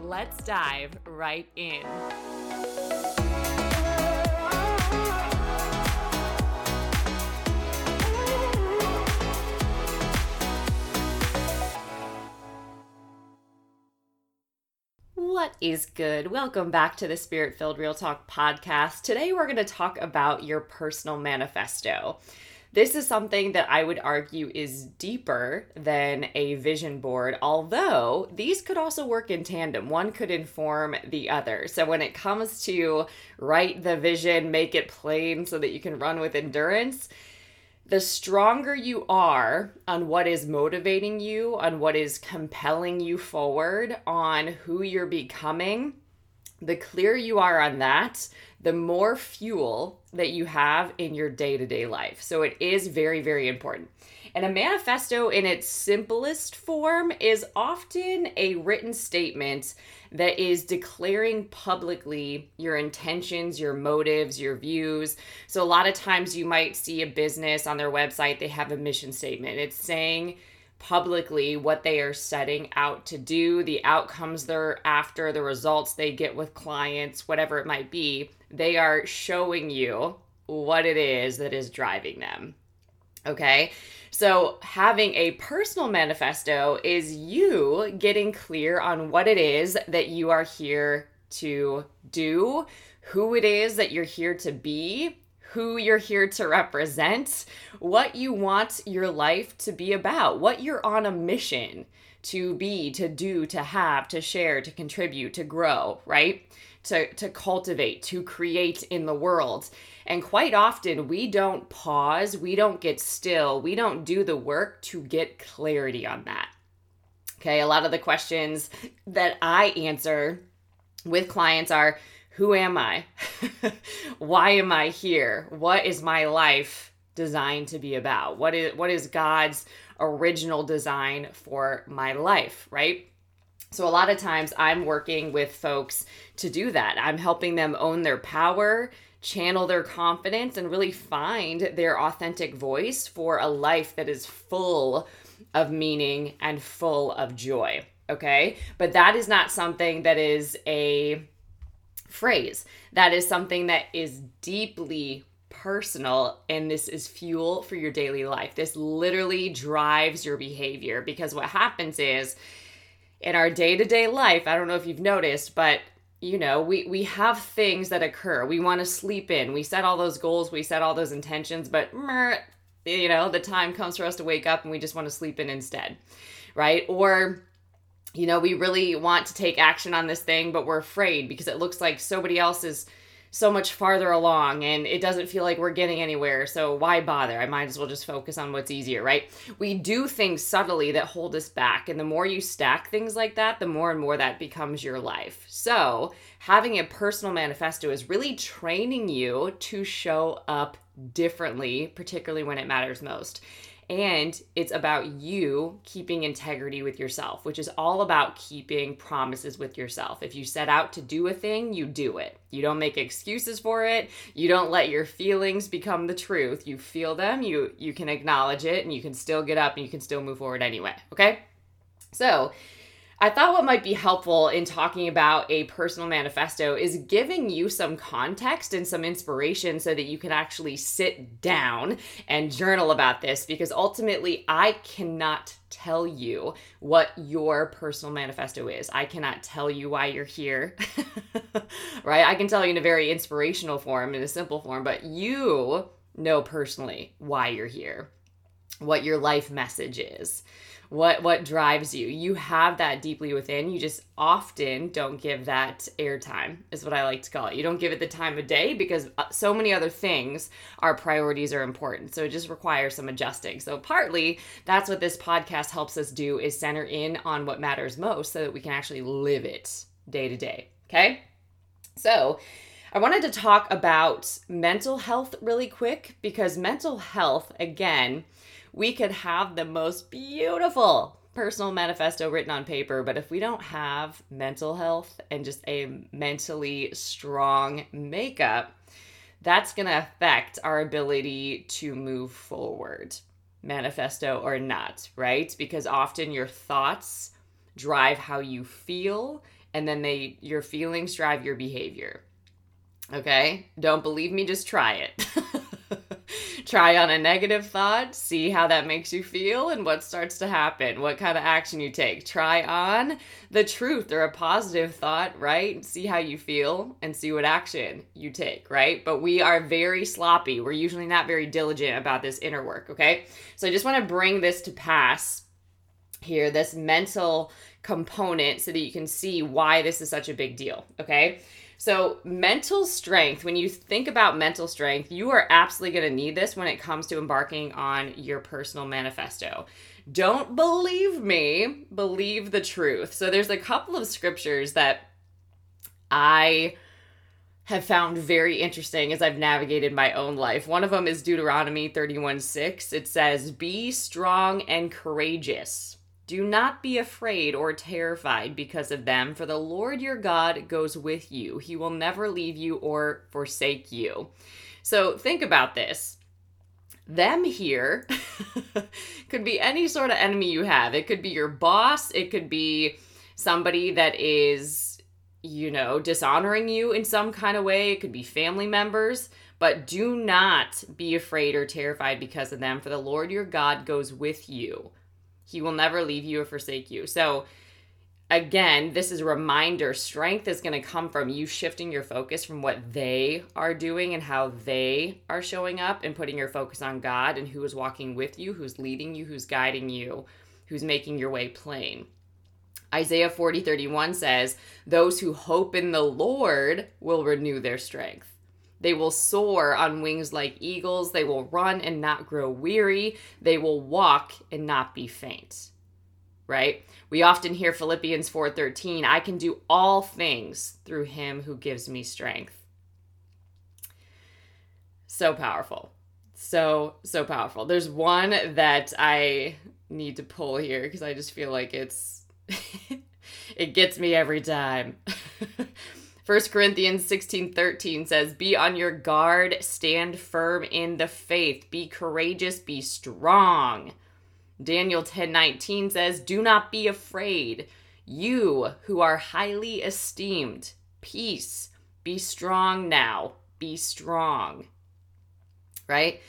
let's dive right in. What is good? Welcome back to the Spirit Filled Real Talk podcast. Today we're going to talk about your personal manifesto. This is something that I would argue is deeper than a vision board, although these could also work in tandem. One could inform the other. So when it comes to write the vision, make it plain so that you can run with endurance, the stronger you are on what is motivating you, on what is compelling you forward, on who you're becoming, the clearer you are on that, the more fuel that you have in your day to day life. So it is very, very important. And a manifesto, in its simplest form, is often a written statement that is declaring publicly your intentions, your motives, your views. So, a lot of times you might see a business on their website, they have a mission statement. It's saying, publicly what they are setting out to do, the outcomes they're after, the results they get with clients, whatever it might be. They are showing you what it is that is driving them. Okay. So, having a personal manifesto is you getting clear on what it is that you are here to do, who it is that you're here to be, who you're here to represent, what you want your life to be about, what you're on a mission to be, to do, to have, to share, to contribute, to grow, right? To, to cultivate, to create in the world. And quite often, we don't pause, we don't get still, we don't do the work to get clarity on that. Okay, a lot of the questions that I answer with clients are who am I? Why am I here? What is my life designed to be about? What is what is God's original design for my life, right? So a lot of times I'm working with folks to do that. I'm helping them own their power, channel their confidence and really find their authentic voice for a life that is full of meaning and full of joy, okay? But that is not something that is a phrase. That is something that is deeply personal and this is fuel for your daily life. This literally drives your behavior because what happens is in our day-to-day life, I don't know if you've noticed, but you know, we we have things that occur. We want to sleep in. We set all those goals, we set all those intentions, but you know, the time comes for us to wake up and we just want to sleep in instead. Right? Or you know, we really want to take action on this thing, but we're afraid because it looks like somebody else is so much farther along and it doesn't feel like we're getting anywhere. So why bother? I might as well just focus on what's easier, right? We do things subtly that hold us back. And the more you stack things like that, the more and more that becomes your life. So having a personal manifesto is really training you to show up differently, particularly when it matters most. And it's about you keeping integrity with yourself, which is all about keeping promises with yourself. If you set out to do a thing, you do it. You don't make excuses for it. You don't let your feelings become the truth. You feel them, you you can acknowledge it and you can still get up and you can still move forward anyway, okay? So, I thought what might be helpful in talking about a personal manifesto is giving you some context and some inspiration so that you can actually sit down and journal about this because ultimately I cannot tell you what your personal manifesto is. I cannot tell you why you're here, right? I can tell you in a very inspirational form, in a simple form, but you know personally why you're here, what your life message is what what drives you. You have that deeply within. You just often don't give that airtime is what i like to call it. You don't give it the time of day because uh, so many other things our priorities are important. So it just requires some adjusting. So partly that's what this podcast helps us do is center in on what matters most so that we can actually live it day to day okay? So I wanted to talk about mental health really quick because mental health, again, we could have the most beautiful personal manifesto written on paper, but if we don't have mental health and just a mentally strong makeup, that's going to affect our ability to move forward, manifesto or not, right? Because often your thoughts drive how you feel and then they your feelings drive your behavior. Okay? Don't believe me, just try it. try on a negative thought, see how that makes you feel and what starts to happen, what kind of action you take. Try on the truth or a positive thought, right? See how you feel and see what action you take, right? But we are very sloppy. We're usually not very diligent about this inner work, okay? So I just want to bring this to pass here, this mental component, so that you can see why this is such a big deal, okay? So, mental strength, when you think about mental strength, you are absolutely going to need this when it comes to embarking on your personal manifesto. Don't believe me, believe the truth. So, there's a couple of scriptures that I have found very interesting as I've navigated my own life. One of them is Deuteronomy 31 6. It says, Be strong and courageous do not be afraid or terrified because of them, for the Lord your God goes with you. He will never leave you or forsake you. So think about this. Them here could be any sort of enemy you have. It could be your boss, it could be somebody that is, you know, dishonoring you in some kind of way, it could be family members. But do not be afraid or terrified because of them, for the Lord your God goes with you. He will never leave you or forsake you. So, again, this is a reminder strength is going to come from you shifting your focus from what they are doing and how they are showing up and putting your focus on God and who is walking with you, who's leading you, who's guiding you, who's making your way plain. Isaiah 40 31 says, Those who hope in the Lord will renew their strength. They will soar on wings like eagles. They will run and not grow weary. They will walk and not be faint. Right? We often hear Philippians 4:13, I can do all things through him who gives me strength. So powerful. So so powerful. There's one that I need to pull here because I just feel like it's it gets me every time. 1 Corinthians 16 13 says, Be on your guard, stand firm in the faith, be courageous, be strong. Daniel 10 19 says, Do not be afraid, you who are highly esteemed. Peace, be strong now, be strong. Right?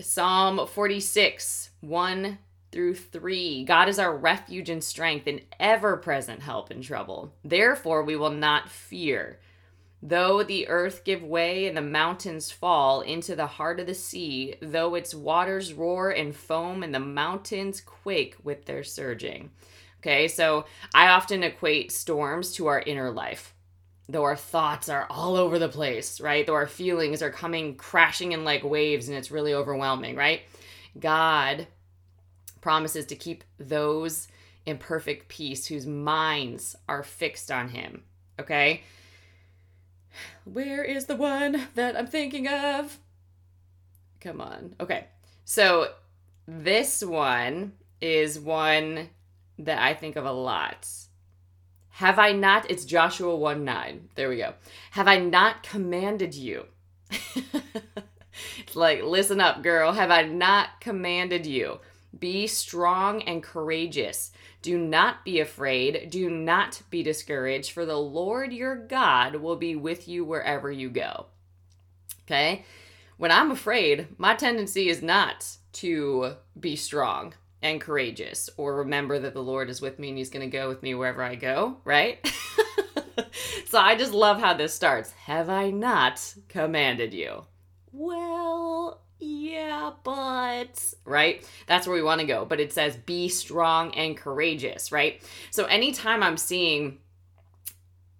Psalm 46 1 through 3. God is our refuge and strength and ever present help in trouble. Therefore, we will not fear. Though the earth give way and the mountains fall into the heart of the sea, though its waters roar and foam and the mountains quake with their surging. Okay, so I often equate storms to our inner life. Though our thoughts are all over the place, right? Though our feelings are coming crashing in like waves and it's really overwhelming, right? God promises to keep those in perfect peace whose minds are fixed on him. Okay? Where is the one that I'm thinking of? Come on. Okay. So this one is one that I think of a lot. Have I not? It's Joshua 1 9. There we go. Have I not commanded you? it's like, listen up, girl. Have I not commanded you? Be strong and courageous. Do not be afraid. Do not be discouraged, for the Lord your God will be with you wherever you go. Okay? When I'm afraid, my tendency is not to be strong and courageous or remember that the Lord is with me and he's going to go with me wherever I go, right? so I just love how this starts. Have I not commanded you? Well, yeah but, right? That's where we want to go. But it says, be strong and courageous, right? So anytime I'm seeing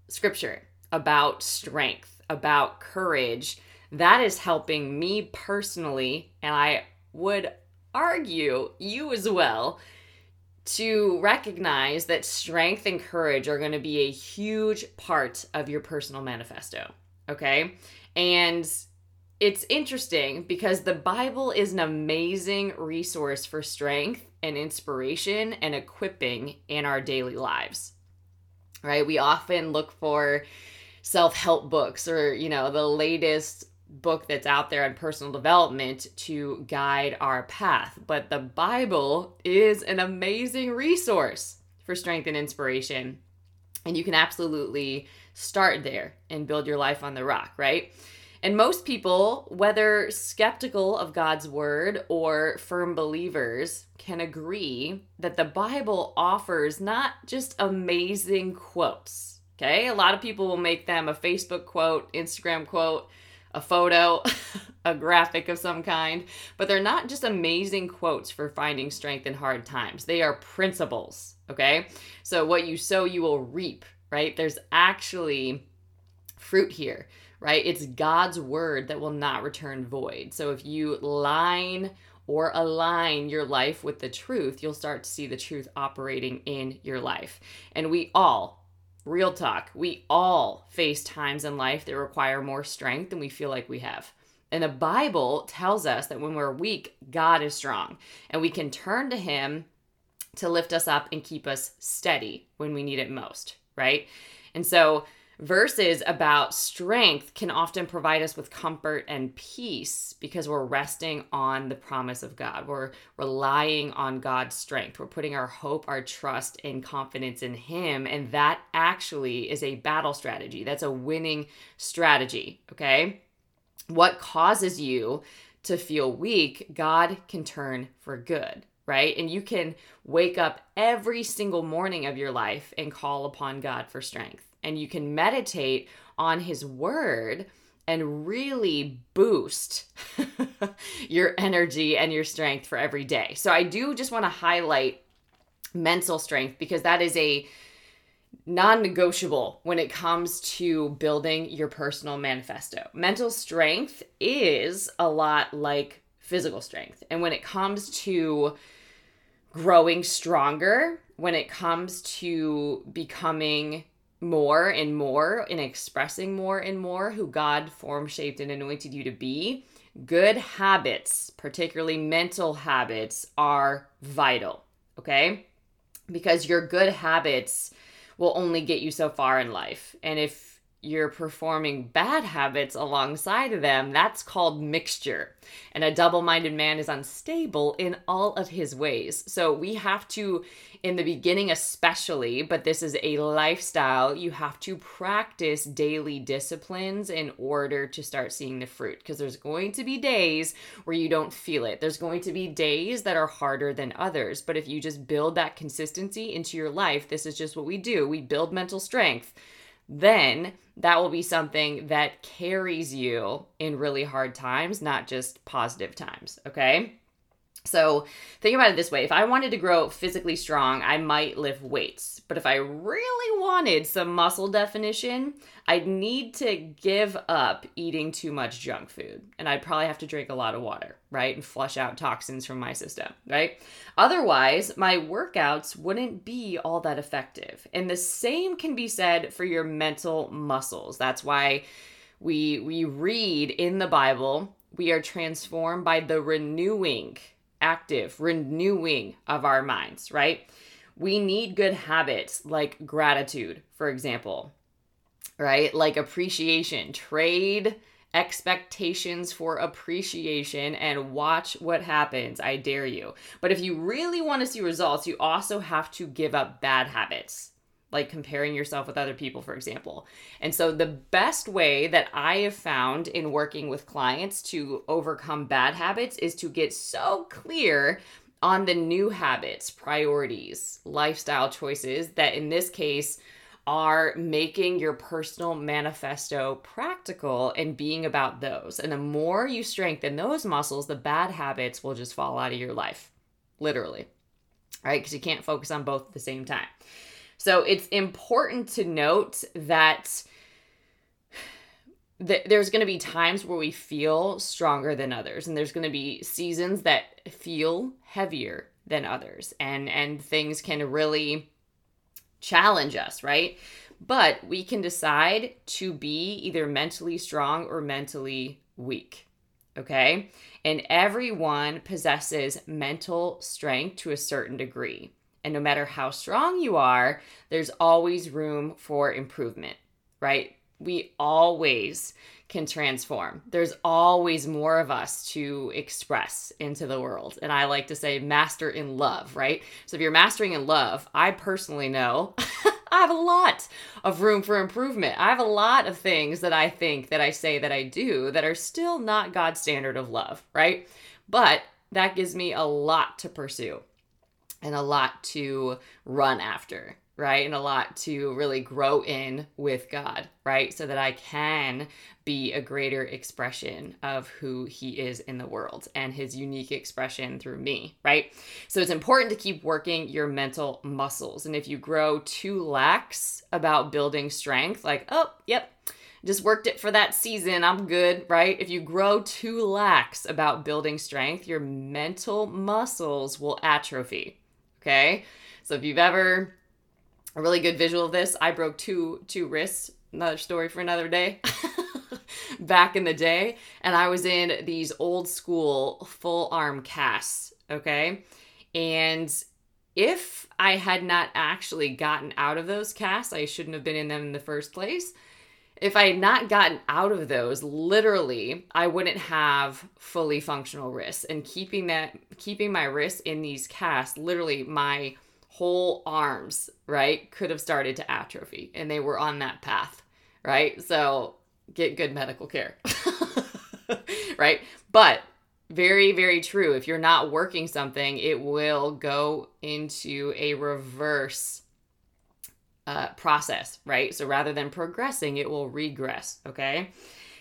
scripture about strength, about courage, that is helping me personally, and I would argue you as well, to recognize that strength and courage are going to be a huge part of your personal manifesto. Okay. And it's interesting because the Bible is an amazing resource for strength and inspiration and equipping in our daily lives. Right? We often look for self-help books or, you know, the latest book that's out there on personal development to guide our path. But the Bible is an amazing resource for strength and inspiration. And you can absolutely start there and build your life on the rock, right? And most people, whether skeptical of God's word or firm believers, can agree that the Bible offers not just amazing quotes. Okay, a lot of people will make them a Facebook quote, Instagram quote, a photo, a graphic of some kind, but they're not just amazing quotes for finding strength in hard times. They are principles, okay? So what you sow, you will reap, right? There's actually fruit here, right? It's God's word that will not return void. So if you line or align your life with the truth, you'll start to see the truth operating in your life. And we all, Real talk. We all face times in life that require more strength than we feel like we have. And the Bible tells us that when we're weak, God is strong, and we can turn to Him to lift us up and keep us steady when we need it most, right? And so verses about strength can often provide us with comfort and peace because we're resting on the promise of God. We're relying on God's strength. We're putting our hope, our trust, and confidence in Him. And that actually is a battle strategy. That's a winning strategy. Okay. What causes you to feel weak, God can turn for good right? And you can wake up every single morning of your life and call upon God for strength and you can meditate on his word and really boost your energy and your strength for every day. So I do just want to highlight mental strength because that is a non-negotiable when it comes to building your personal manifesto. Mental strength is a lot like physical strength. And when it comes to growing stronger, when it comes to becoming more and more and expressing more and more who God form shaped and anointed you to be, good habits, particularly mental habits, are vital. Okay? Because your good habits will only get you so far in life. And if you're performing bad habits alongside of them, that's called mixture. And a double minded man is unstable in all of his ways. So we have to, in the beginning especially, but this is a lifestyle, you have to practice daily disciplines in order to start seeing the fruit. Because there's going to be days where you don't feel it, there's going to be days that are harder than others. But if you just build that consistency into your life, this is just what we do we build mental strength then that will be something that carries you in really hard times, not just positive times. Okay. So think about it this way if I wanted to grow physically strong, I might lift weights. But if I really wanted some muscle definition, I'd need to give up eating too much junk food. And I'd probably have to drink a lot of water, right? And flush out toxins from my system, right? Otherwise, my workouts wouldn't be all that effective. And the same can be said for your mental muscles. That's why we we read in the Bible, we are transformed by the renewing active renewing of our minds, right? We need good habits like gratitude, for example, right? Like appreciation. Trade expectations for appreciation and watch what happens. I dare you. But if you really want to see results, you also have to give up bad habits like comparing yourself with other people, for example. And so, the best way that I have found in working with clients to overcome bad habits is to get so clear on the new habits, priorities, lifestyle choices that in this case are making your personal manifesto practical and being about those. And the more you strengthen those muscles, the bad habits will just fall out of your life, literally, right? Because you can't focus on both at the same time. So it's important to note that there's going to be times where we feel stronger than others and there's going to be seasons that feel heavier than others and and things can really challenge us right? But we can decide to be either mentally strong or mentally weak okay? And everyone possesses mental strength to a certain degree. And no matter how strong you are there's always room for improvement right? We always can transform. There's always more of us to express into the world. And I like to say, master in love, right? So if you're mastering in love, I personally know I have a lot of room for improvement. I have a lot of things that I think that I say that I do that are still not God's standard of love, right? But that gives me a lot to pursue and a lot to run after right? And a lot to really grow in with God, right? So that I can be a greater expression of who He is in the world and His unique expression through me, right? So it's important to keep working your mental muscles. And if you grow too lax about building strength, like, oh, yep. Just worked it for that season. I'm good, right? If you grow too lax about building strength, your mental muscles will atrophy. Okay? So if you've ever a really good visual of this. I broke two two wrists. Another story for another day. Back in the day, and I was in these old school full arm casts. Okay, and if I had not actually gotten out of those casts, I shouldn't have been in them in the first place. If I had not gotten out of those, literally, I wouldn't have fully functional wrists. And keeping that, keeping my wrists in these casts, literally, my whole arms, right, could have started to atrophy and they were on that path, right? So get good medical care, right? But very, very true. If you're not working something, it will go into a reverse uh, process, right? So rather than progressing, it will regress, okay?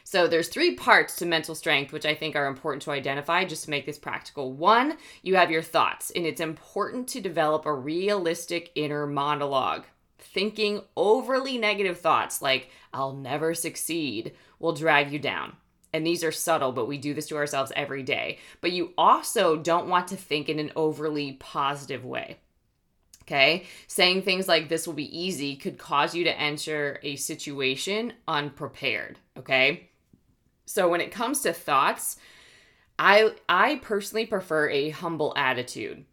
So there's three parts to mental strength, which I think are important to identify just to make this practical. One, you have your thoughts, and it's important to develop a realistic inner monologue. Thinking overly negative thoughts like, I'll never succeed, will drag you down. And these are subtle, but we do this to ourselves every day. But you also don't want to think in an overly positive way. Okay. Saying things like this will be easy could cause you to enter a situation unprepared. Okay. So when it comes to thoughts, I I personally prefer a humble attitude.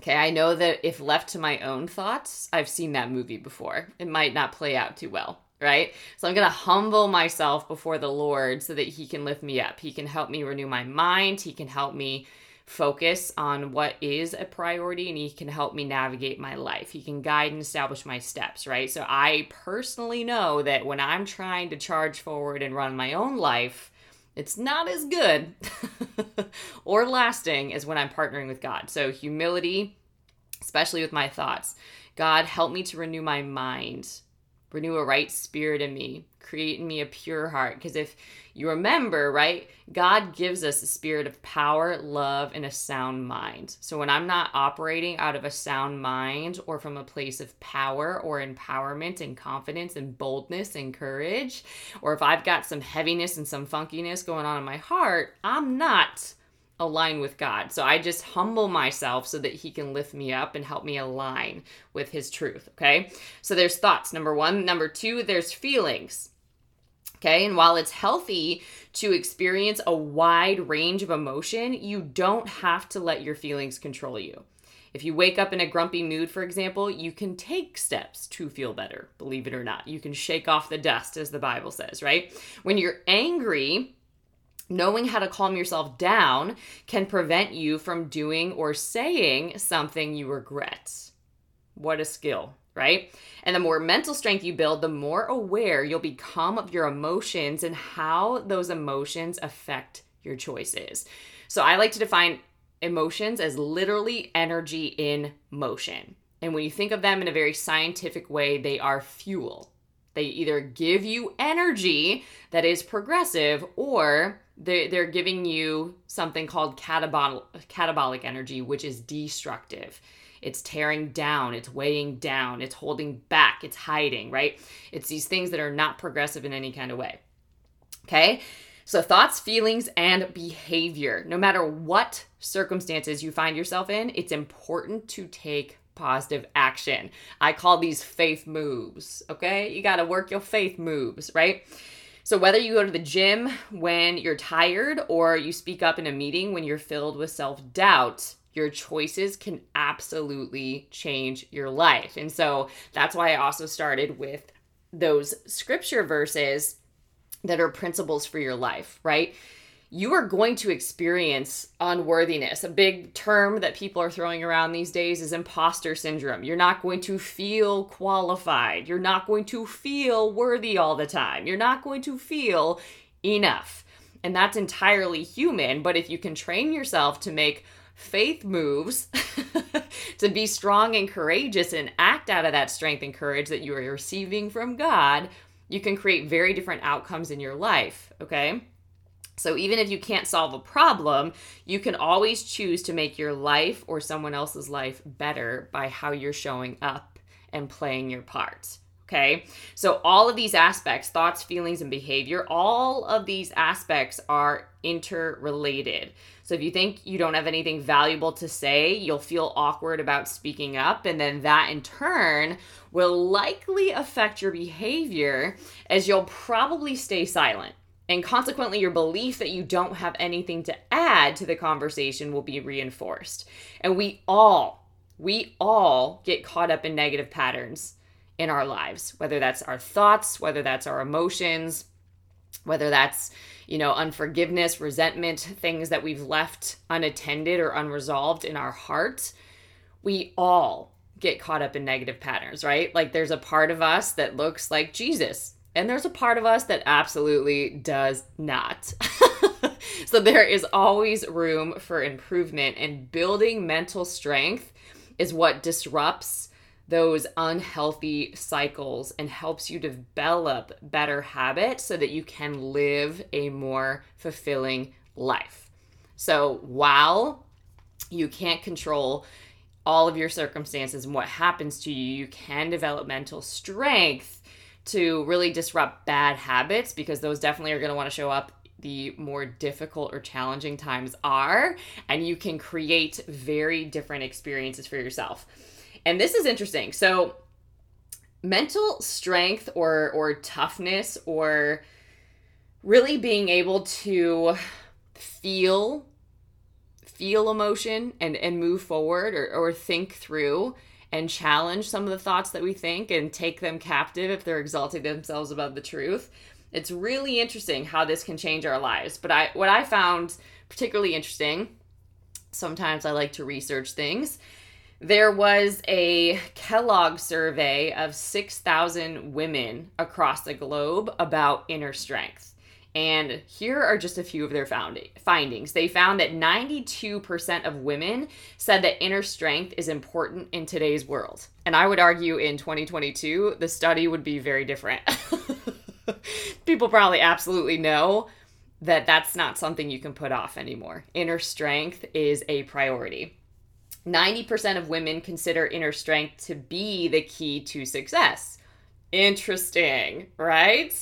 Okay, I know that if left to my own thoughts, I've seen that movie before. It might not play out too well, right? So I'm going to humble myself before the Lord so that he can lift me up. He can help me renew my mind, he can help me focus on what is a priority and he can help me navigate my life. He can guide and establish my steps, right? So I personally know that when I'm trying to charge forward and run my own life, it's not as good or lasting as when I'm partnering with God. So humility, especially with my thoughts. God, help me to renew my mind renew a right spirit in me, create in me a pure heart. Because if you remember, right, God gives us a spirit of power, love, and a sound mind. So when I'm not operating out of a sound mind or from a place of power or empowerment and confidence and boldness and courage, or if I've got some heaviness and some funkiness going on in my heart, I'm not align with God. So I just humble myself so that He can lift me up and help me align with His truth. Okay. So there's thoughts, number one. Number two, there's feelings. Okay. And while it's healthy to experience a wide range of emotion, you don't have to let your feelings control you. If you wake up in a grumpy mood, for example, you can take steps to feel better, believe it or not. You can shake off the dust, as the Bible says, right? When you're angry, Knowing how to calm yourself down can prevent you from doing or saying something you regret. What a skill, right? And the more mental strength you build, the more aware you'll become of your emotions and how those emotions affect your choices. So I like to define emotions as literally energy in motion. And when you think of them in a very scientific way, they are fuel. They either give you energy that is progressive or they're, they're giving you something called catabolic, catabolic energy, which is destructive. It's tearing down, it's weighing down, it's holding back, it's hiding, right? It's these things that are not progressive in any kind of way. Okay? So, thoughts, feelings, and behavior. No matter what circumstances you find yourself in, it's important to take positive action. I call these faith moves, okay? You got to work your faith moves, right? So, whether you go to the gym when you're tired or you speak up in a meeting when you're filled with self doubt, your choices can absolutely change your life. And so that's why I also started with those scripture verses that are principles for your life, right? You are going to experience unworthiness. A big term that people are throwing around these days is imposter syndrome. You're not going to feel qualified. You're not going to feel worthy all the time. You're not going to feel enough. And that's entirely human. But if you can train yourself to make faith moves to be strong and courageous and act out of that strength and courage that you are receiving from God, you can create very different outcomes in your life, okay? So even if you can't solve a problem, you can always choose to make your life or someone else's life better by how you're showing up and playing your part. Okay. So, all of these aspects thoughts, feelings, and behavior all of these aspects are interrelated. So, if you think you don't have anything valuable to say, you'll feel awkward about speaking up. And then that in turn will likely affect your behavior as you'll probably stay silent. And consequently, your belief that you don't have anything to add to the conversation will be reinforced. And we all, we all get caught up in negative patterns in our lives, whether that's our thoughts, whether that's our emotions, whether that's, you know, unforgiveness, resentment, things that we've left unattended or unresolved in our heart. We all get caught up in negative patterns, right? Like there's a part of us that looks like Jesus, and there's a part of us that absolutely does not. so there is always room for improvement, and building mental strength is what disrupts those unhealthy cycles and helps you develop better habits so that you can live a more fulfilling life. So while you can't control all of your circumstances and what happens to you, you can develop mental strength to really disrupt bad habits because those definitely are going to want to show up the more difficult or challenging times are and you can create very different experiences for yourself. And this is interesting. So, mental strength or or toughness or really being able to feel feel emotion and and move forward or, or think through and challenge some of the thoughts that we think and take them captive if they're exalting themselves above the truth it's really interesting how this can change our lives but i what i found particularly interesting sometimes i like to research things there was a Kellogg survey of 6,000 women across the globe about inner strength. And here are just a few of their findings. They found that 92% of women said that inner strength is important in today's world. And I would argue in 2022, the study would be very different. People probably absolutely know that that's not something you can put off anymore. Inner strength is a priority. 90% of women consider inner strength to be the key to success. Interesting, right?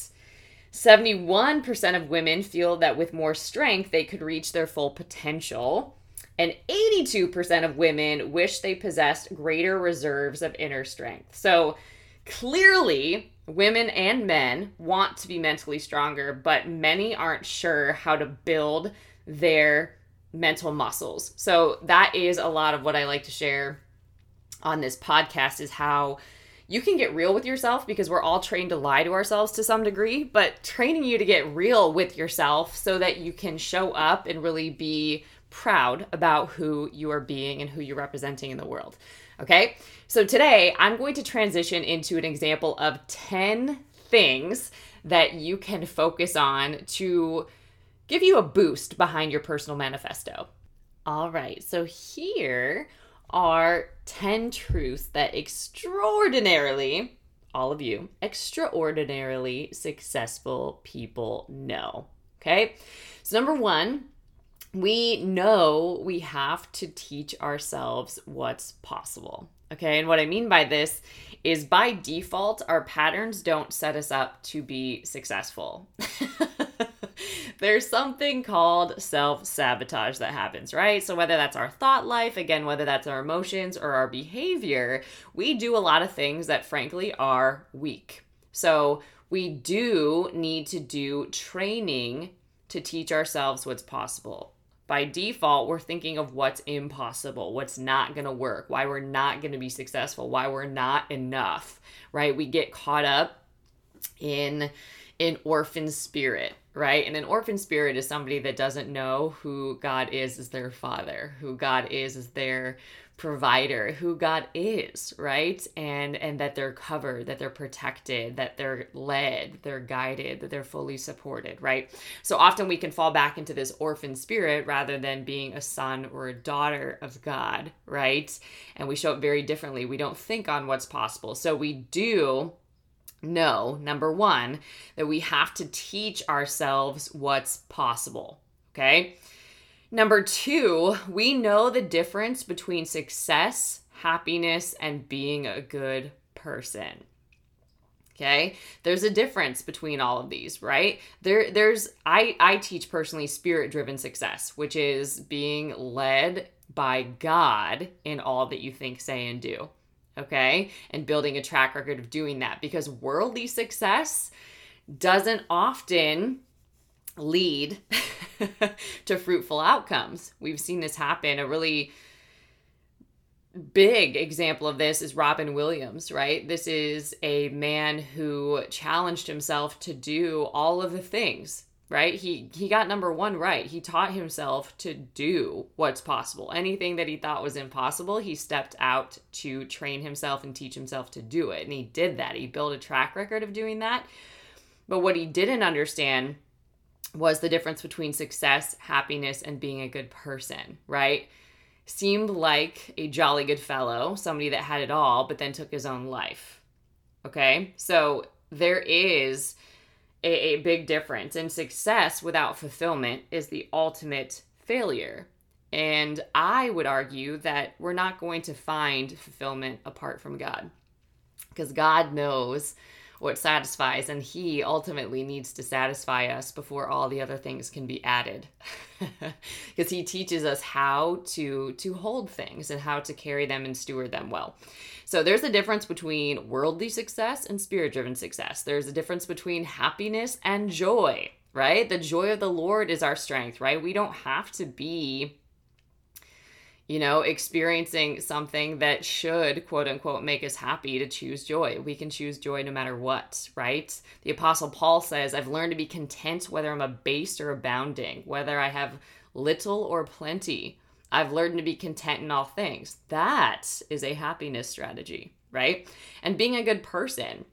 71% of women feel that with more strength, they could reach their full potential. And 82% of women wish they possessed greater reserves of inner strength. So clearly, women and men want to be mentally stronger, but many aren't sure how to build their mental muscles. So that is a lot of what I like to share on this podcast is how you can get real with yourself because we're all trained to lie to ourselves to some degree, but training you to get real with yourself so that you can show up and really be proud about who you are being and who you're representing in the world. Okay? So today I'm going to transition into an example of 10 things that you can focus on to give you a boost behind your personal manifesto. All right, so here are 10 truths that extraordinarily, all of you, extraordinarily successful people know. Okay? So, number one, we know we have to teach ourselves what's possible. Okay, and what I mean by this is by default, our patterns don't set us up to be successful. There's something called self sabotage that happens, right? So, whether that's our thought life, again, whether that's our emotions or our behavior, we do a lot of things that frankly are weak. So, we do need to do training to teach ourselves what's possible by default, we're thinking of what's impossible, what's not to work, why we're not to be successful, why we're not enough, right? We get caught up in an orphan spirit, right? And an orphan spirit is somebody that doesn't know who God is as their father, who God is as their provider who God is, right? And and that they're covered, that they're protected, that they're led, they're guided, that they're fully supported, right? So often we can fall back into this orphan spirit rather than being a son or a daughter of God, right? And we show up very differently. We don't think on what's possible. So we do know, number 1, that we have to teach ourselves what's possible, okay? Number two, we know the difference between success, happiness, and being a good person. Okay? There's a difference between all of these, right? There there's I I teach personally spirit-driven success, which is being led by God in all that you think, say and do. Okay? And building a track record of doing that because worldly success doesn't often lead to fruitful outcomes. We've seen this happen. A really big example of this is Robin Williams, right? This is a man who challenged himself to do all of the things, right? He he got number 1 right. He taught himself to do what's possible. Anything that he thought was impossible, he stepped out to train himself and teach himself to do it. And he did that. He built a track record of doing that. But what he didn't understand was the difference between success, happiness, and being a good person, right? Seemed like a jolly good fellow, somebody that had it all, but then took his own life. Okay? So there is a, a big difference. And success without fulfillment is the ultimate failure. And I would argue that we're not going to find fulfillment apart from God. Because God knows what satisfies, and He ultimately needs to satisfy us before all the other things can be added. Because He teaches us how to to hold things and how to carry them and steward them well. So there's a difference between worldly success and spirit-driven success. There's a difference between happiness and joy, right? The joy of the Lord is our strength, right? We don't have to be you know, experiencing something that should, quote unquote, make us happy to choose joy. We can choose joy no matter what, right? The Apostle Paul says, I've learned to be content whether I'm abased or abounding, whether I have little or plenty. I've learned to be content in all things. That is a happiness strategy, right? And being a good person.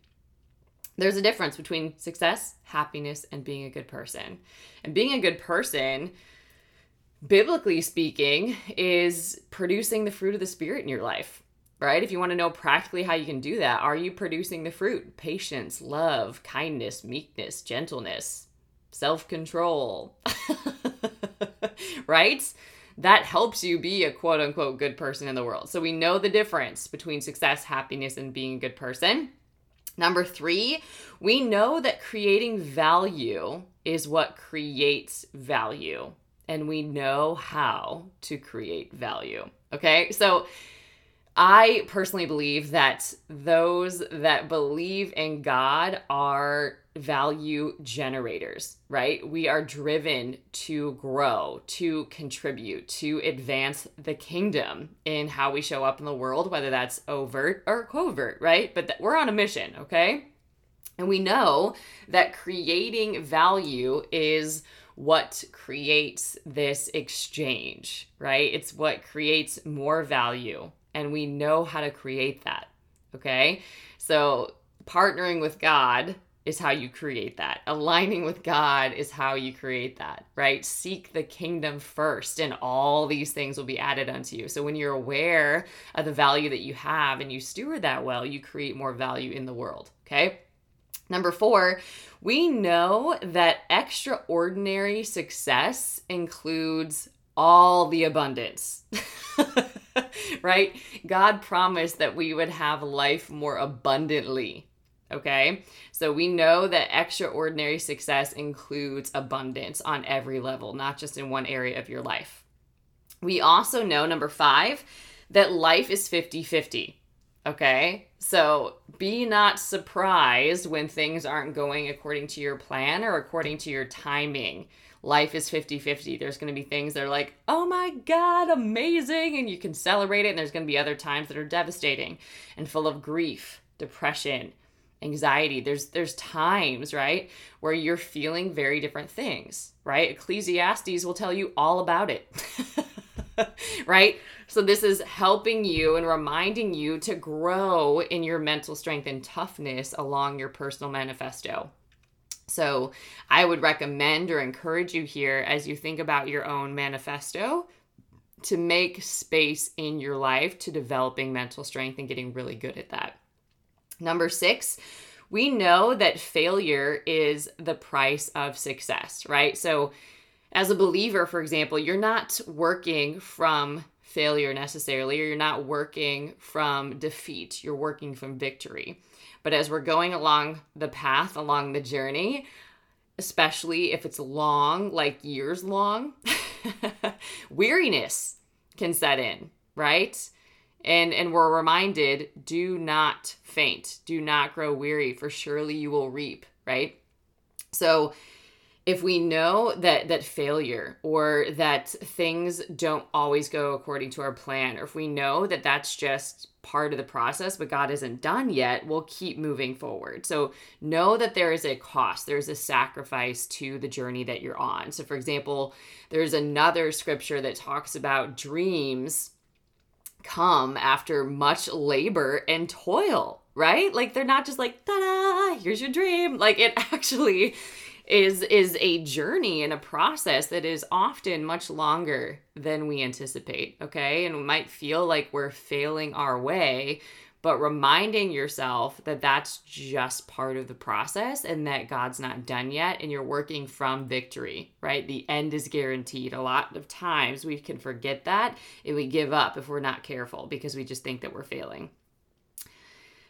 There's a difference between success, happiness, and being a good person. And being a good person biblically speaking, is producing the fruit of the Spirit in your life, right? If you want to know practically how you can do that, are you producing the fruit? Patience, love, kindness, meekness, gentleness, self control, right? That helps you be a quote unquote good person in the world. So we know the difference between success, happiness, and being a good person. Number three, we know that creating value is what creates value and we know how to create value. Okay, so I personally believe that those that believe in God are value generators, right? We are driven to grow, to contribute, to advance the kingdom in how we show up in the world, whether that's overt or covert, right? But th- we're on a mission, okay? And we know that creating value is what creates this exchange, right? It's what creates more value. And we know how to create that. Okay. So, partnering with God is how you create that. Aligning with God is how you create that, right? Seek the kingdom first, and all these things will be added unto you. So, when you're aware of the value that you have and you steward that well, you create more value in the world, okay? Number four, we know that extraordinary success includes all the abundance. right? God promised that we would have life more abundantly. Okay. So we know that extraordinary success includes abundance on every level, not just in one area of your life. We also know, number five, that life is 50 50. Okay. So be not surprised when things aren't going according to your plan or according to your timing. Life is 50 50. There's going to be things that are like, oh my God, amazing. And you can celebrate it. And there's going to be other times that are devastating and full of grief, depression, anxiety there's there's times right where you're feeling very different things right ecclesiastes will tell you all about it right? So this is helping you and reminding you to grow in your mental strength and toughness along your personal manifesto. So i would recommend or encourage you here as you think about your own manifesto to make space in your life to developing mental strength and getting really good at that. Number six, we know that failure is the price of success, right? So, as a believer, for example, you're not working from failure necessarily, or you're not working from defeat, you're working from victory. But as we're going along the path, along the journey, especially if it's long, like years long, weariness can set in, right? and and we're reminded do not faint do not grow weary for surely you will reap right so if we know that that failure or that things don't always go according to our plan or if we know that that's just part of the process but God isn't done yet we'll keep moving forward so know that there is a cost there's a sacrifice to the journey that you're on so for example there's another scripture that talks about dreams come after much labor and toil, right? Like they're not just like, ta-da, here's your dream. Like it actually is is a journey and a process that is often much longer than we anticipate, okay? And we might feel like we're failing our way, but reminding yourself that that's just part of the process and that God's not done yet and you're working from victory, right? The end is guaranteed. A lot of times we can forget that and we give up if we're not careful because we just think that we're failing.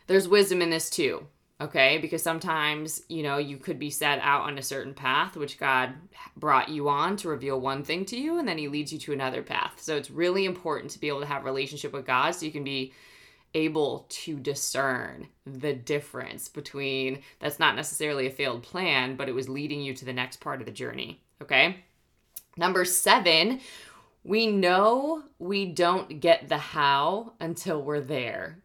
There's wisdom in this too, okay? Because sometimes, you know, you could be set out on a certain path, which God brought you on to reveal one thing to you, and then He leads you to another path. So it's really important to be able to have relationship with God so you can be able to discern the difference between that's not necessarily a failed plan, but it was leading you to the next part of the journey. Okay. Number seven, we know we don't get the how until we're there.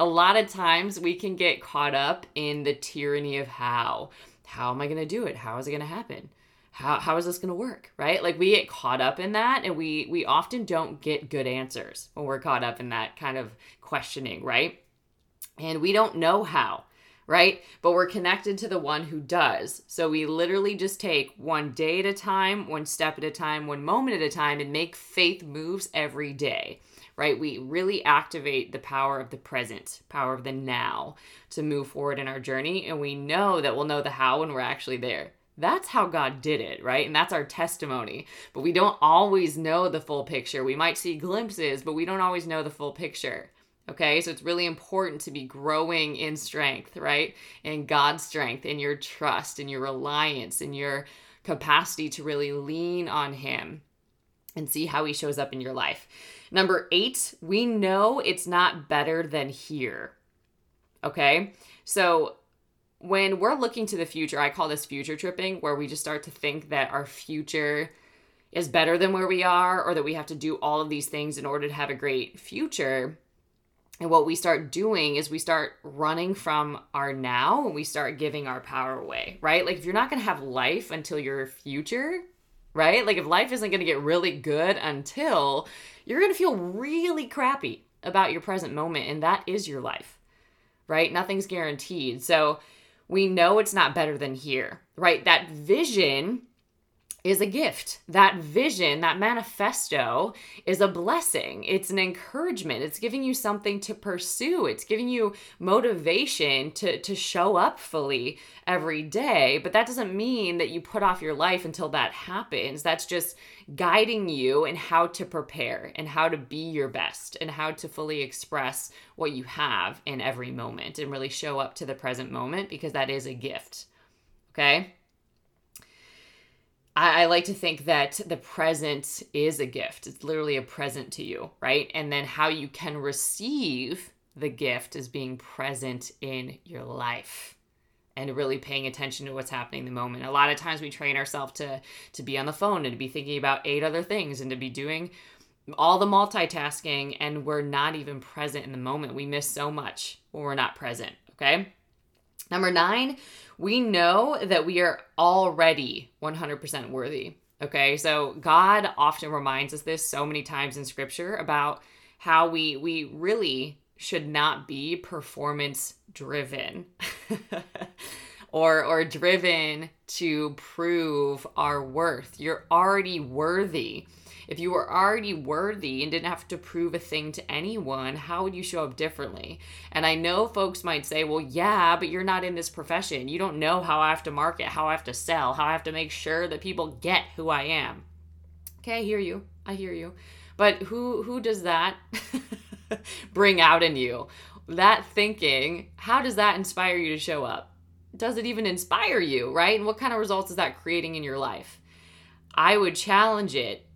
A lot of times we can get caught up in the tyranny of how. How am I going to do it? How is it going to happen? how, how is this going to work right like we get caught up in that and we we often don't get good answers when we're caught up in that kind of questioning right and we don't know how right but we're connected to the one who does so we literally just take one day at a time one step at a time one moment at a time and make faith moves every day right we really activate the power of the present power of the now to move forward in our journey and we know that we'll know the how when we're actually there that's how God did it, right? And that's our testimony. But we don't always know the full picture. We might see glimpses, but we don't always know the full picture. Okay, so it's really important to be growing in strength, right? In God's strength, in your trust, in your reliance, in your capacity to really lean on Him and see how He shows up in your life. Number eight, we know it's not better than here. Okay, so when we're looking to the future, I call this future tripping, where we just start to think that our future is better than where we are or that we have to do all of these things in order to have a great future. And what we start doing is we start running from our now and we start giving our power away, right? Like if you're not going to have life until your future, right? Like if life isn't going to get really good until you're going to feel really crappy about your present moment and that is your life right? Nothing's guaranteed. So we know it's not better than here, right? That vision is a gift. That vision, that manifesto is a blessing. It's an encouragement. It's giving you something to pursue. It's giving you motivation to, to show up fully every day. But that doesn't mean that you put off your life until that happens. That's just guiding you in how to prepare and how to be your best and how to fully express what you have in every moment and really show up to the present moment because that is a gift. Okay? I, I like to think that the present is a gift. It's literally a present to you, right? And then how you can receive the gift is being present in your life and really paying attention to what's happening in the moment. A lot of times we train ourselves to to be on the phone and to be thinking about eight other things and to be doing all the multitasking and we're not even present in the moment. We miss so much when we're not present, okay? Number 9, we know that we are already 100% worthy. Okay, so God often reminds us this so many times in scripture about how we we really should not be performance driven or or driven to prove our worth. You're already worthy. If you were already worthy and didn't have to prove a thing to anyone, how would you show up differently? And I know folks might say, well, yeah, but you're not in this profession. You don't know how I have to market, how I have to sell, how I have to make sure that people get who I am. Okay, I hear you. I hear you. But who who does that bring out in you? That thinking, how does that inspire you to show up? Does it even inspire you, right? And what kind of results is that creating in your life? I would challenge it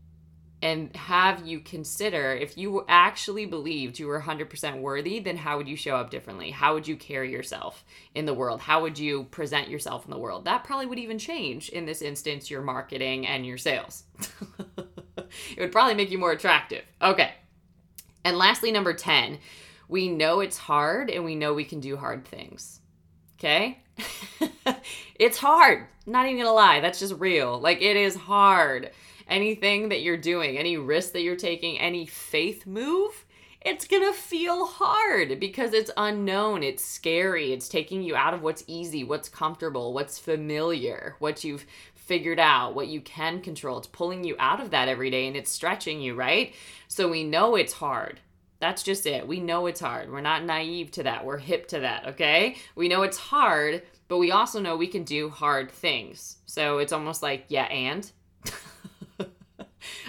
and have you consider if you actually believed you were 100% worthy, then how would you show up differently? How would you carry yourself in the world? How would you present yourself in the world? That probably would even change in this instance your marketing and your sales. it would probably make you more attractive. Okay. And lastly, number 10, we know it's hard and we know we can do hard things. Okay? it's hard. Not even gonna lie, that's just real. Like, it is hard anything that you're doing, any risk that you're taking, any faith move, it's gonna feel hard because it's unknown, it's scary, it's taking you out of what's easy, what's comfortable, what's familiar, what you've figured out, what you can control. It's pulling you out of that every day and it's stretching you, right? So we know it's hard. That's just it. We know it's hard. We're not naive to that. We're hip to that, okay? We know it's hard, but we also know we can do hard things. So it's almost like, yeah, and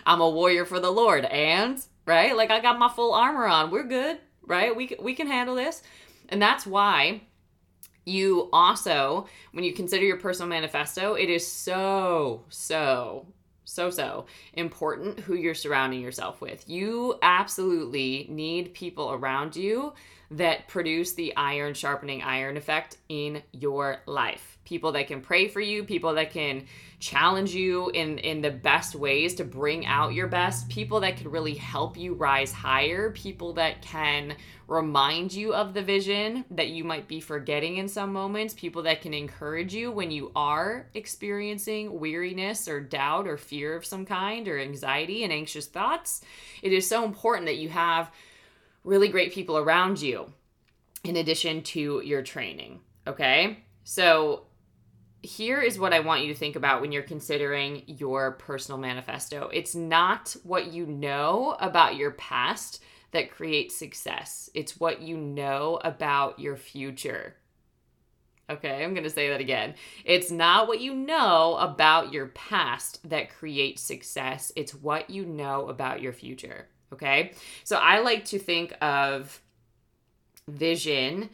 I'm a warrior for the Lord. And, right? Like I got my full armor on. We're good, right? We, we can handle this. And that's why you also, when you consider your personal manifesto, it is so, so, so, so important who you're surrounding yourself with. You absolutely need people around you that produce the iron sharpening iron effect in your life. People that can pray for you, people that can challenge you in in the best ways to bring out your best, people that can really help you rise higher, people that can remind you of the vision that you might be forgetting in some moments, people that can encourage you when you are experiencing weariness or doubt or fear of some kind or anxiety and anxious thoughts. It is so important that you have really great people around you in addition to your training. Okay. So, here is what I want you to think about when you're considering your personal manifesto. It's not what you know about your past that creates success, it's what you know about your future. Okay, I'm going to say that again. It's not what you know about your past that creates success, it's what you know about your future. Okay. So I like to think of vision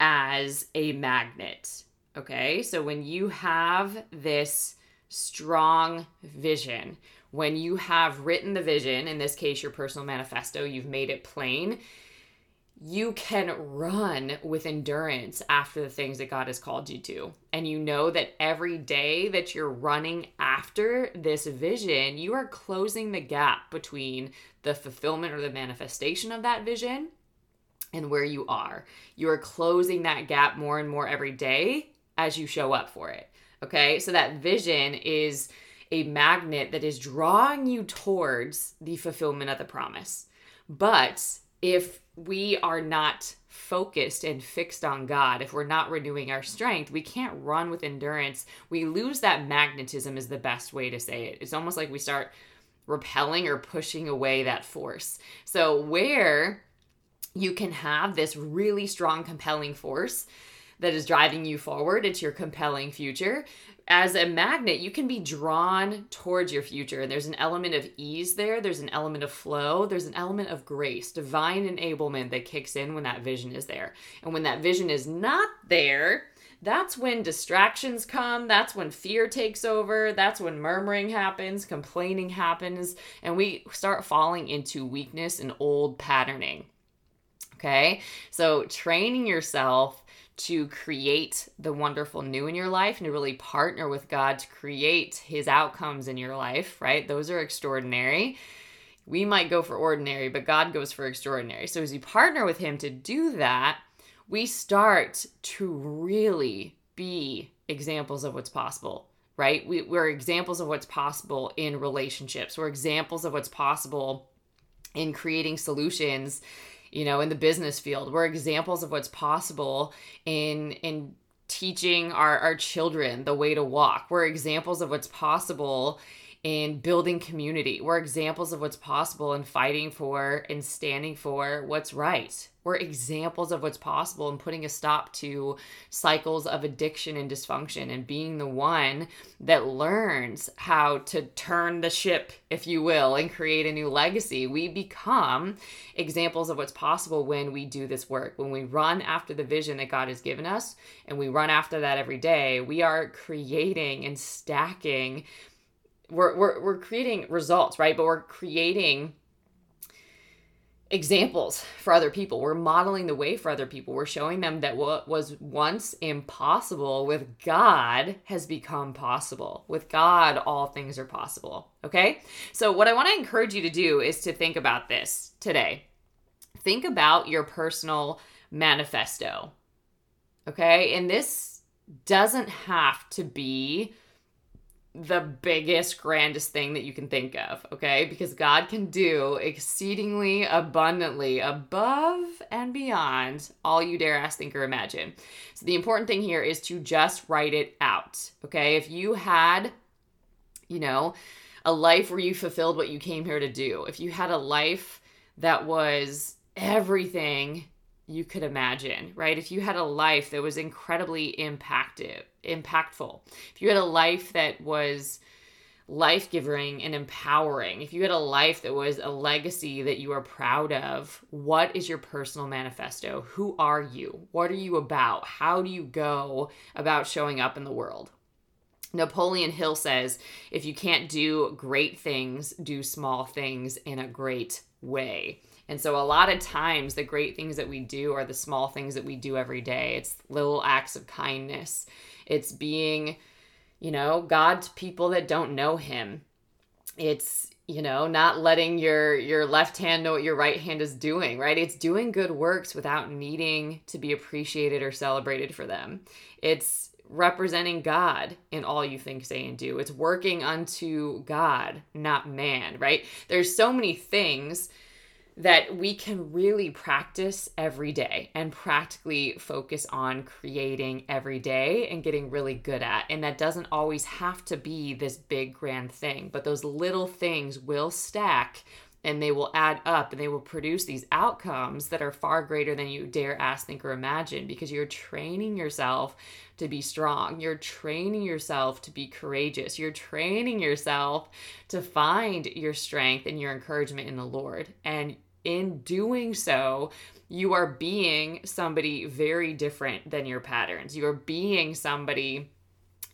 as a magnet. Okay. So when you have this strong vision, when you have written the vision, in this case, your personal manifesto, you've made it plain, you can run with endurance after the things that God has called you to. And you know that every day that you're running after this vision, you are closing the gap between the fulfillment or the manifestation of that vision and where you are. You are closing that gap more and more every day as you show up for it. Okay, so that vision is a magnet that is drawing you towards the fulfillment of the promise. But if we are not focused and fixed on God, if we're not renewing our strength, we can't run with endurance. We lose that magnetism, is the best way to say it. It's almost like we start repelling or pushing away that force. So, where you can have this really strong, compelling force that is driving you forward into your compelling future. As a magnet, you can be drawn towards your future. And there's an element of ease there, there's an element of flow, there's an element of grace, divine enablement that kicks in when that vision is there. And when that vision is not there, that's when distractions come. That's when fear takes over. That's when murmuring happens, complaining happens, and we start falling into weakness and old patterning. Okay, so training yourself to create the wonderful new in your life and to really partner with God to create his outcomes in your life, right? Those are extraordinary. We might go for ordinary, but God goes for extraordinary. So as you partner with him to do that, we start to really be examples of what's possible, right? We, we're examples of what's possible in relationships. We're examples of what's possible in creating solutions you know in the business field we're examples of what's possible in in teaching our our children the way to walk. We're examples of what's possible in building community. We're examples of what's possible in fighting for and standing for what's right. We're examples of what's possible in putting a stop to cycles of addiction and dysfunction and being the one that learns how to turn the ship, if you will, and create a new legacy. We become examples of what's possible when we do this work. When we run after the vision that God has given us and we run after that every day, we are creating and stacking we're, we're, we're creating results, right? But we're creating examples for other people. We're modeling the way for other people. We're showing them that what was once impossible with God has become possible. With God, all things are possible. Okay? So, what I want to encourage you to do is to think about this today. Think about your personal manifesto. Okay? And this doesn't have to be the biggest, grandest thing that you can think of, okay? Because God can do exceedingly abundantly above and beyond all you dare ask, think, or imagine. So the important thing here is to just write it out, okay? If you had, you know, a life where you fulfilled what you came here to do, if you had a life that was everything you could imagine, right? If you had a life that was incredibly impactive, impactful, if you had a life that was life giving and empowering, if you had a life that was a legacy that you are proud of, what is your personal manifesto? Who are you? What are you about? How do you go about showing up in the world? Napoleon Hill says, if you can't do great things, do small things in a great way. And so, a lot of times, the great things that we do are the small things that we do every day. It's little acts of kindness, it's being, you know, God to people that don't know Him. It's, you know, not letting your your left hand know what your right hand is doing, right? It's doing good works without needing to be appreciated or celebrated for them. It's representing God in all you think, say, and do. It's working unto God, not man, right? There's so many things that we can really practice every day and practically focus on creating every day and getting really good at. And that doesn't always have to be this big grand thing, but those little things will stack and they will add up and they will produce these outcomes that are far greater than you dare ask, think, or imagine because you're training yourself to be strong. You're training yourself to be courageous. You're training yourself to find your strength and your encouragement in the Lord. And in doing so, you are being somebody very different than your patterns. You are being somebody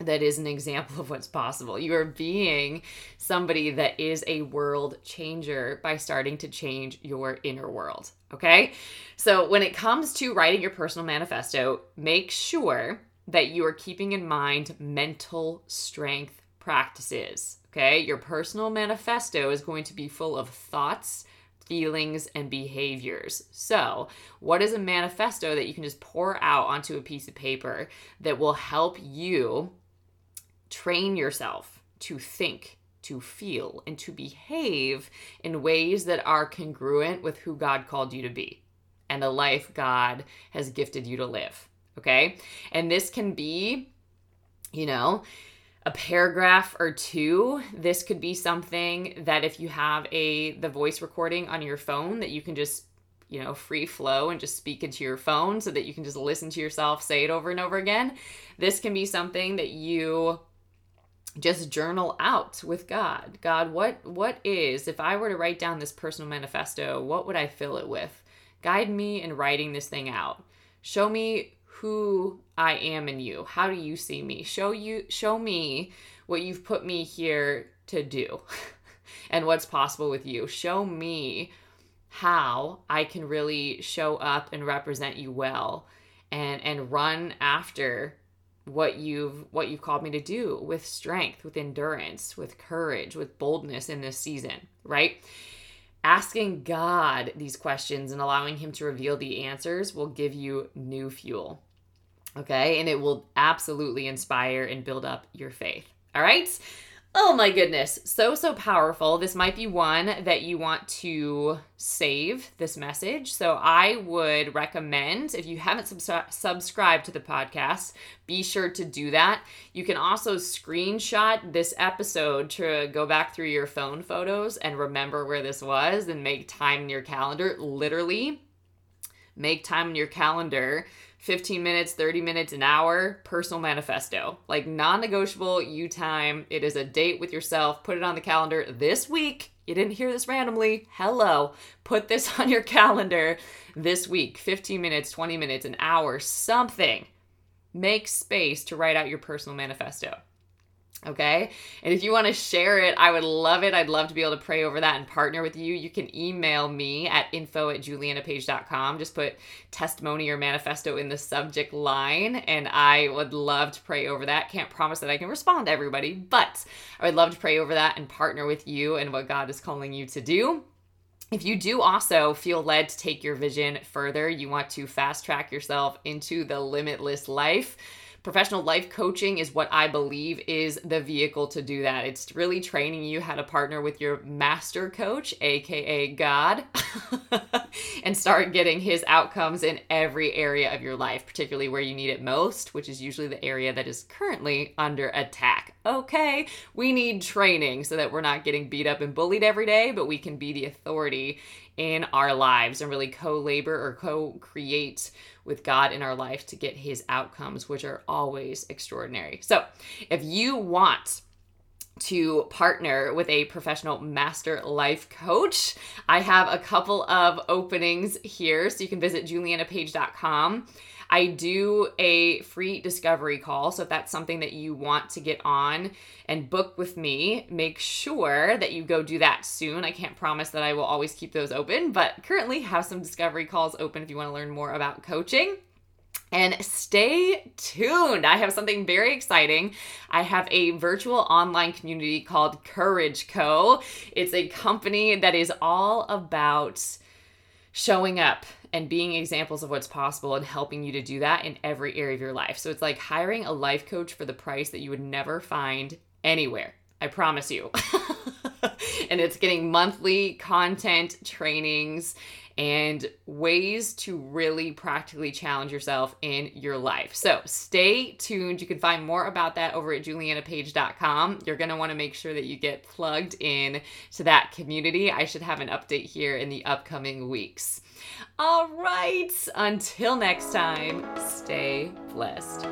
that is an example of what's possible. You are being somebody that is a world changer by starting to change your inner world. Okay. So, when it comes to writing your personal manifesto, make sure that you are keeping in mind mental strength practices. Okay. Your personal manifesto is going to be full of thoughts feelings, and behaviors. So, what is a manifesto that you can just pour out onto a piece of paper that will help you train yourself to think to feel and to behave in ways that are congruent with who God called you to be and the life God has gifted you to live. Okay. And this can be, you know, a paragraph or two this could be something that if you have a the voice recording on your phone that you can just you know free flow and just speak into your phone so that you can just listen to yourself say it over and over again this can be something that you just journal out with God. God, what what is if I were to write down this personal manifesto, what would I fill it with? Guide me in writing this thing out. Show me who I am in you. How do you see me? Show you show me what you've put me here to do and what's possible with you. Show me how I can really show up and represent you well and and run after what you've what you've called me to do with strength with endurance with courage with boldness in this season right? Asking god these questions and allowing him to reveal the answers will give you new fuel okay? And it will absolutely inspire and build up your faith all right Oh my goodness, so, so powerful. This might be one that you want to save this message. So, I would recommend if you haven't sub- subscribed to the podcast, be sure to do that. You can also screenshot this episode to go back through your phone photos and remember where this was and make time in your calendar. Literally, make time in your calendar 15 minutes, 30 minutes, an hour, personal manifesto. Like non negotiable, you time. It is a date with yourself. Put it on the calendar this week. You didn't hear this randomly. Hello. Put this on your calendar this week 15 minutes, 20 minutes, an hour, something. Make space to write out your personal manifesto. Okay. And if you want to share it, I would love it. I'd love to be able to pray over that and partner with you. You can email me at info at julianapage.com. Just put testimony or manifesto in the subject line, and I would love to pray over that. Can't promise that I can respond to everybody, but I would love to pray over that and partner with you and what God is calling you to do. If you do also feel led to take your vision further, you want to fast track yourself into the limitless life Professional life coaching is what I believe is the vehicle to do that. It's really training you how to partner with your master coach, aka God, and start getting his outcomes in every area of your life, particularly where you need it most, which is usually the area that is currently under attack. Okay, we need training so that we're not getting beat up and bullied every day, but we can be the authority in our lives and really co labor or co create with God in our life to get his outcomes, which are always extraordinary. So, if you want to partner with a professional master life coach, I have a couple of openings here. So, you can visit julianapage.com I do a free discovery call. So if that's something that you want to get on and book with me, make sure that you go do that soon. I can't promise that I will always keep those open, but currently have some discovery calls open if you want to learn more about coaching. And stay tuned. I have something very exciting. I have a virtual online community called Courage Co. It's a company that is all about showing up and being examples of what's possible and helping you to do that in every area of your life. So it's like hiring a life coach for the price that you would never find anywhere. I promise you. and it's getting monthly content, trainings, and ways to really practically challenge yourself in your life. So stay tuned. You can find more about that over at julianapage.com. You're going to want to make sure that you get plugged in to that community. I should have an update here in the upcoming weeks. All right, until next time, stay blessed.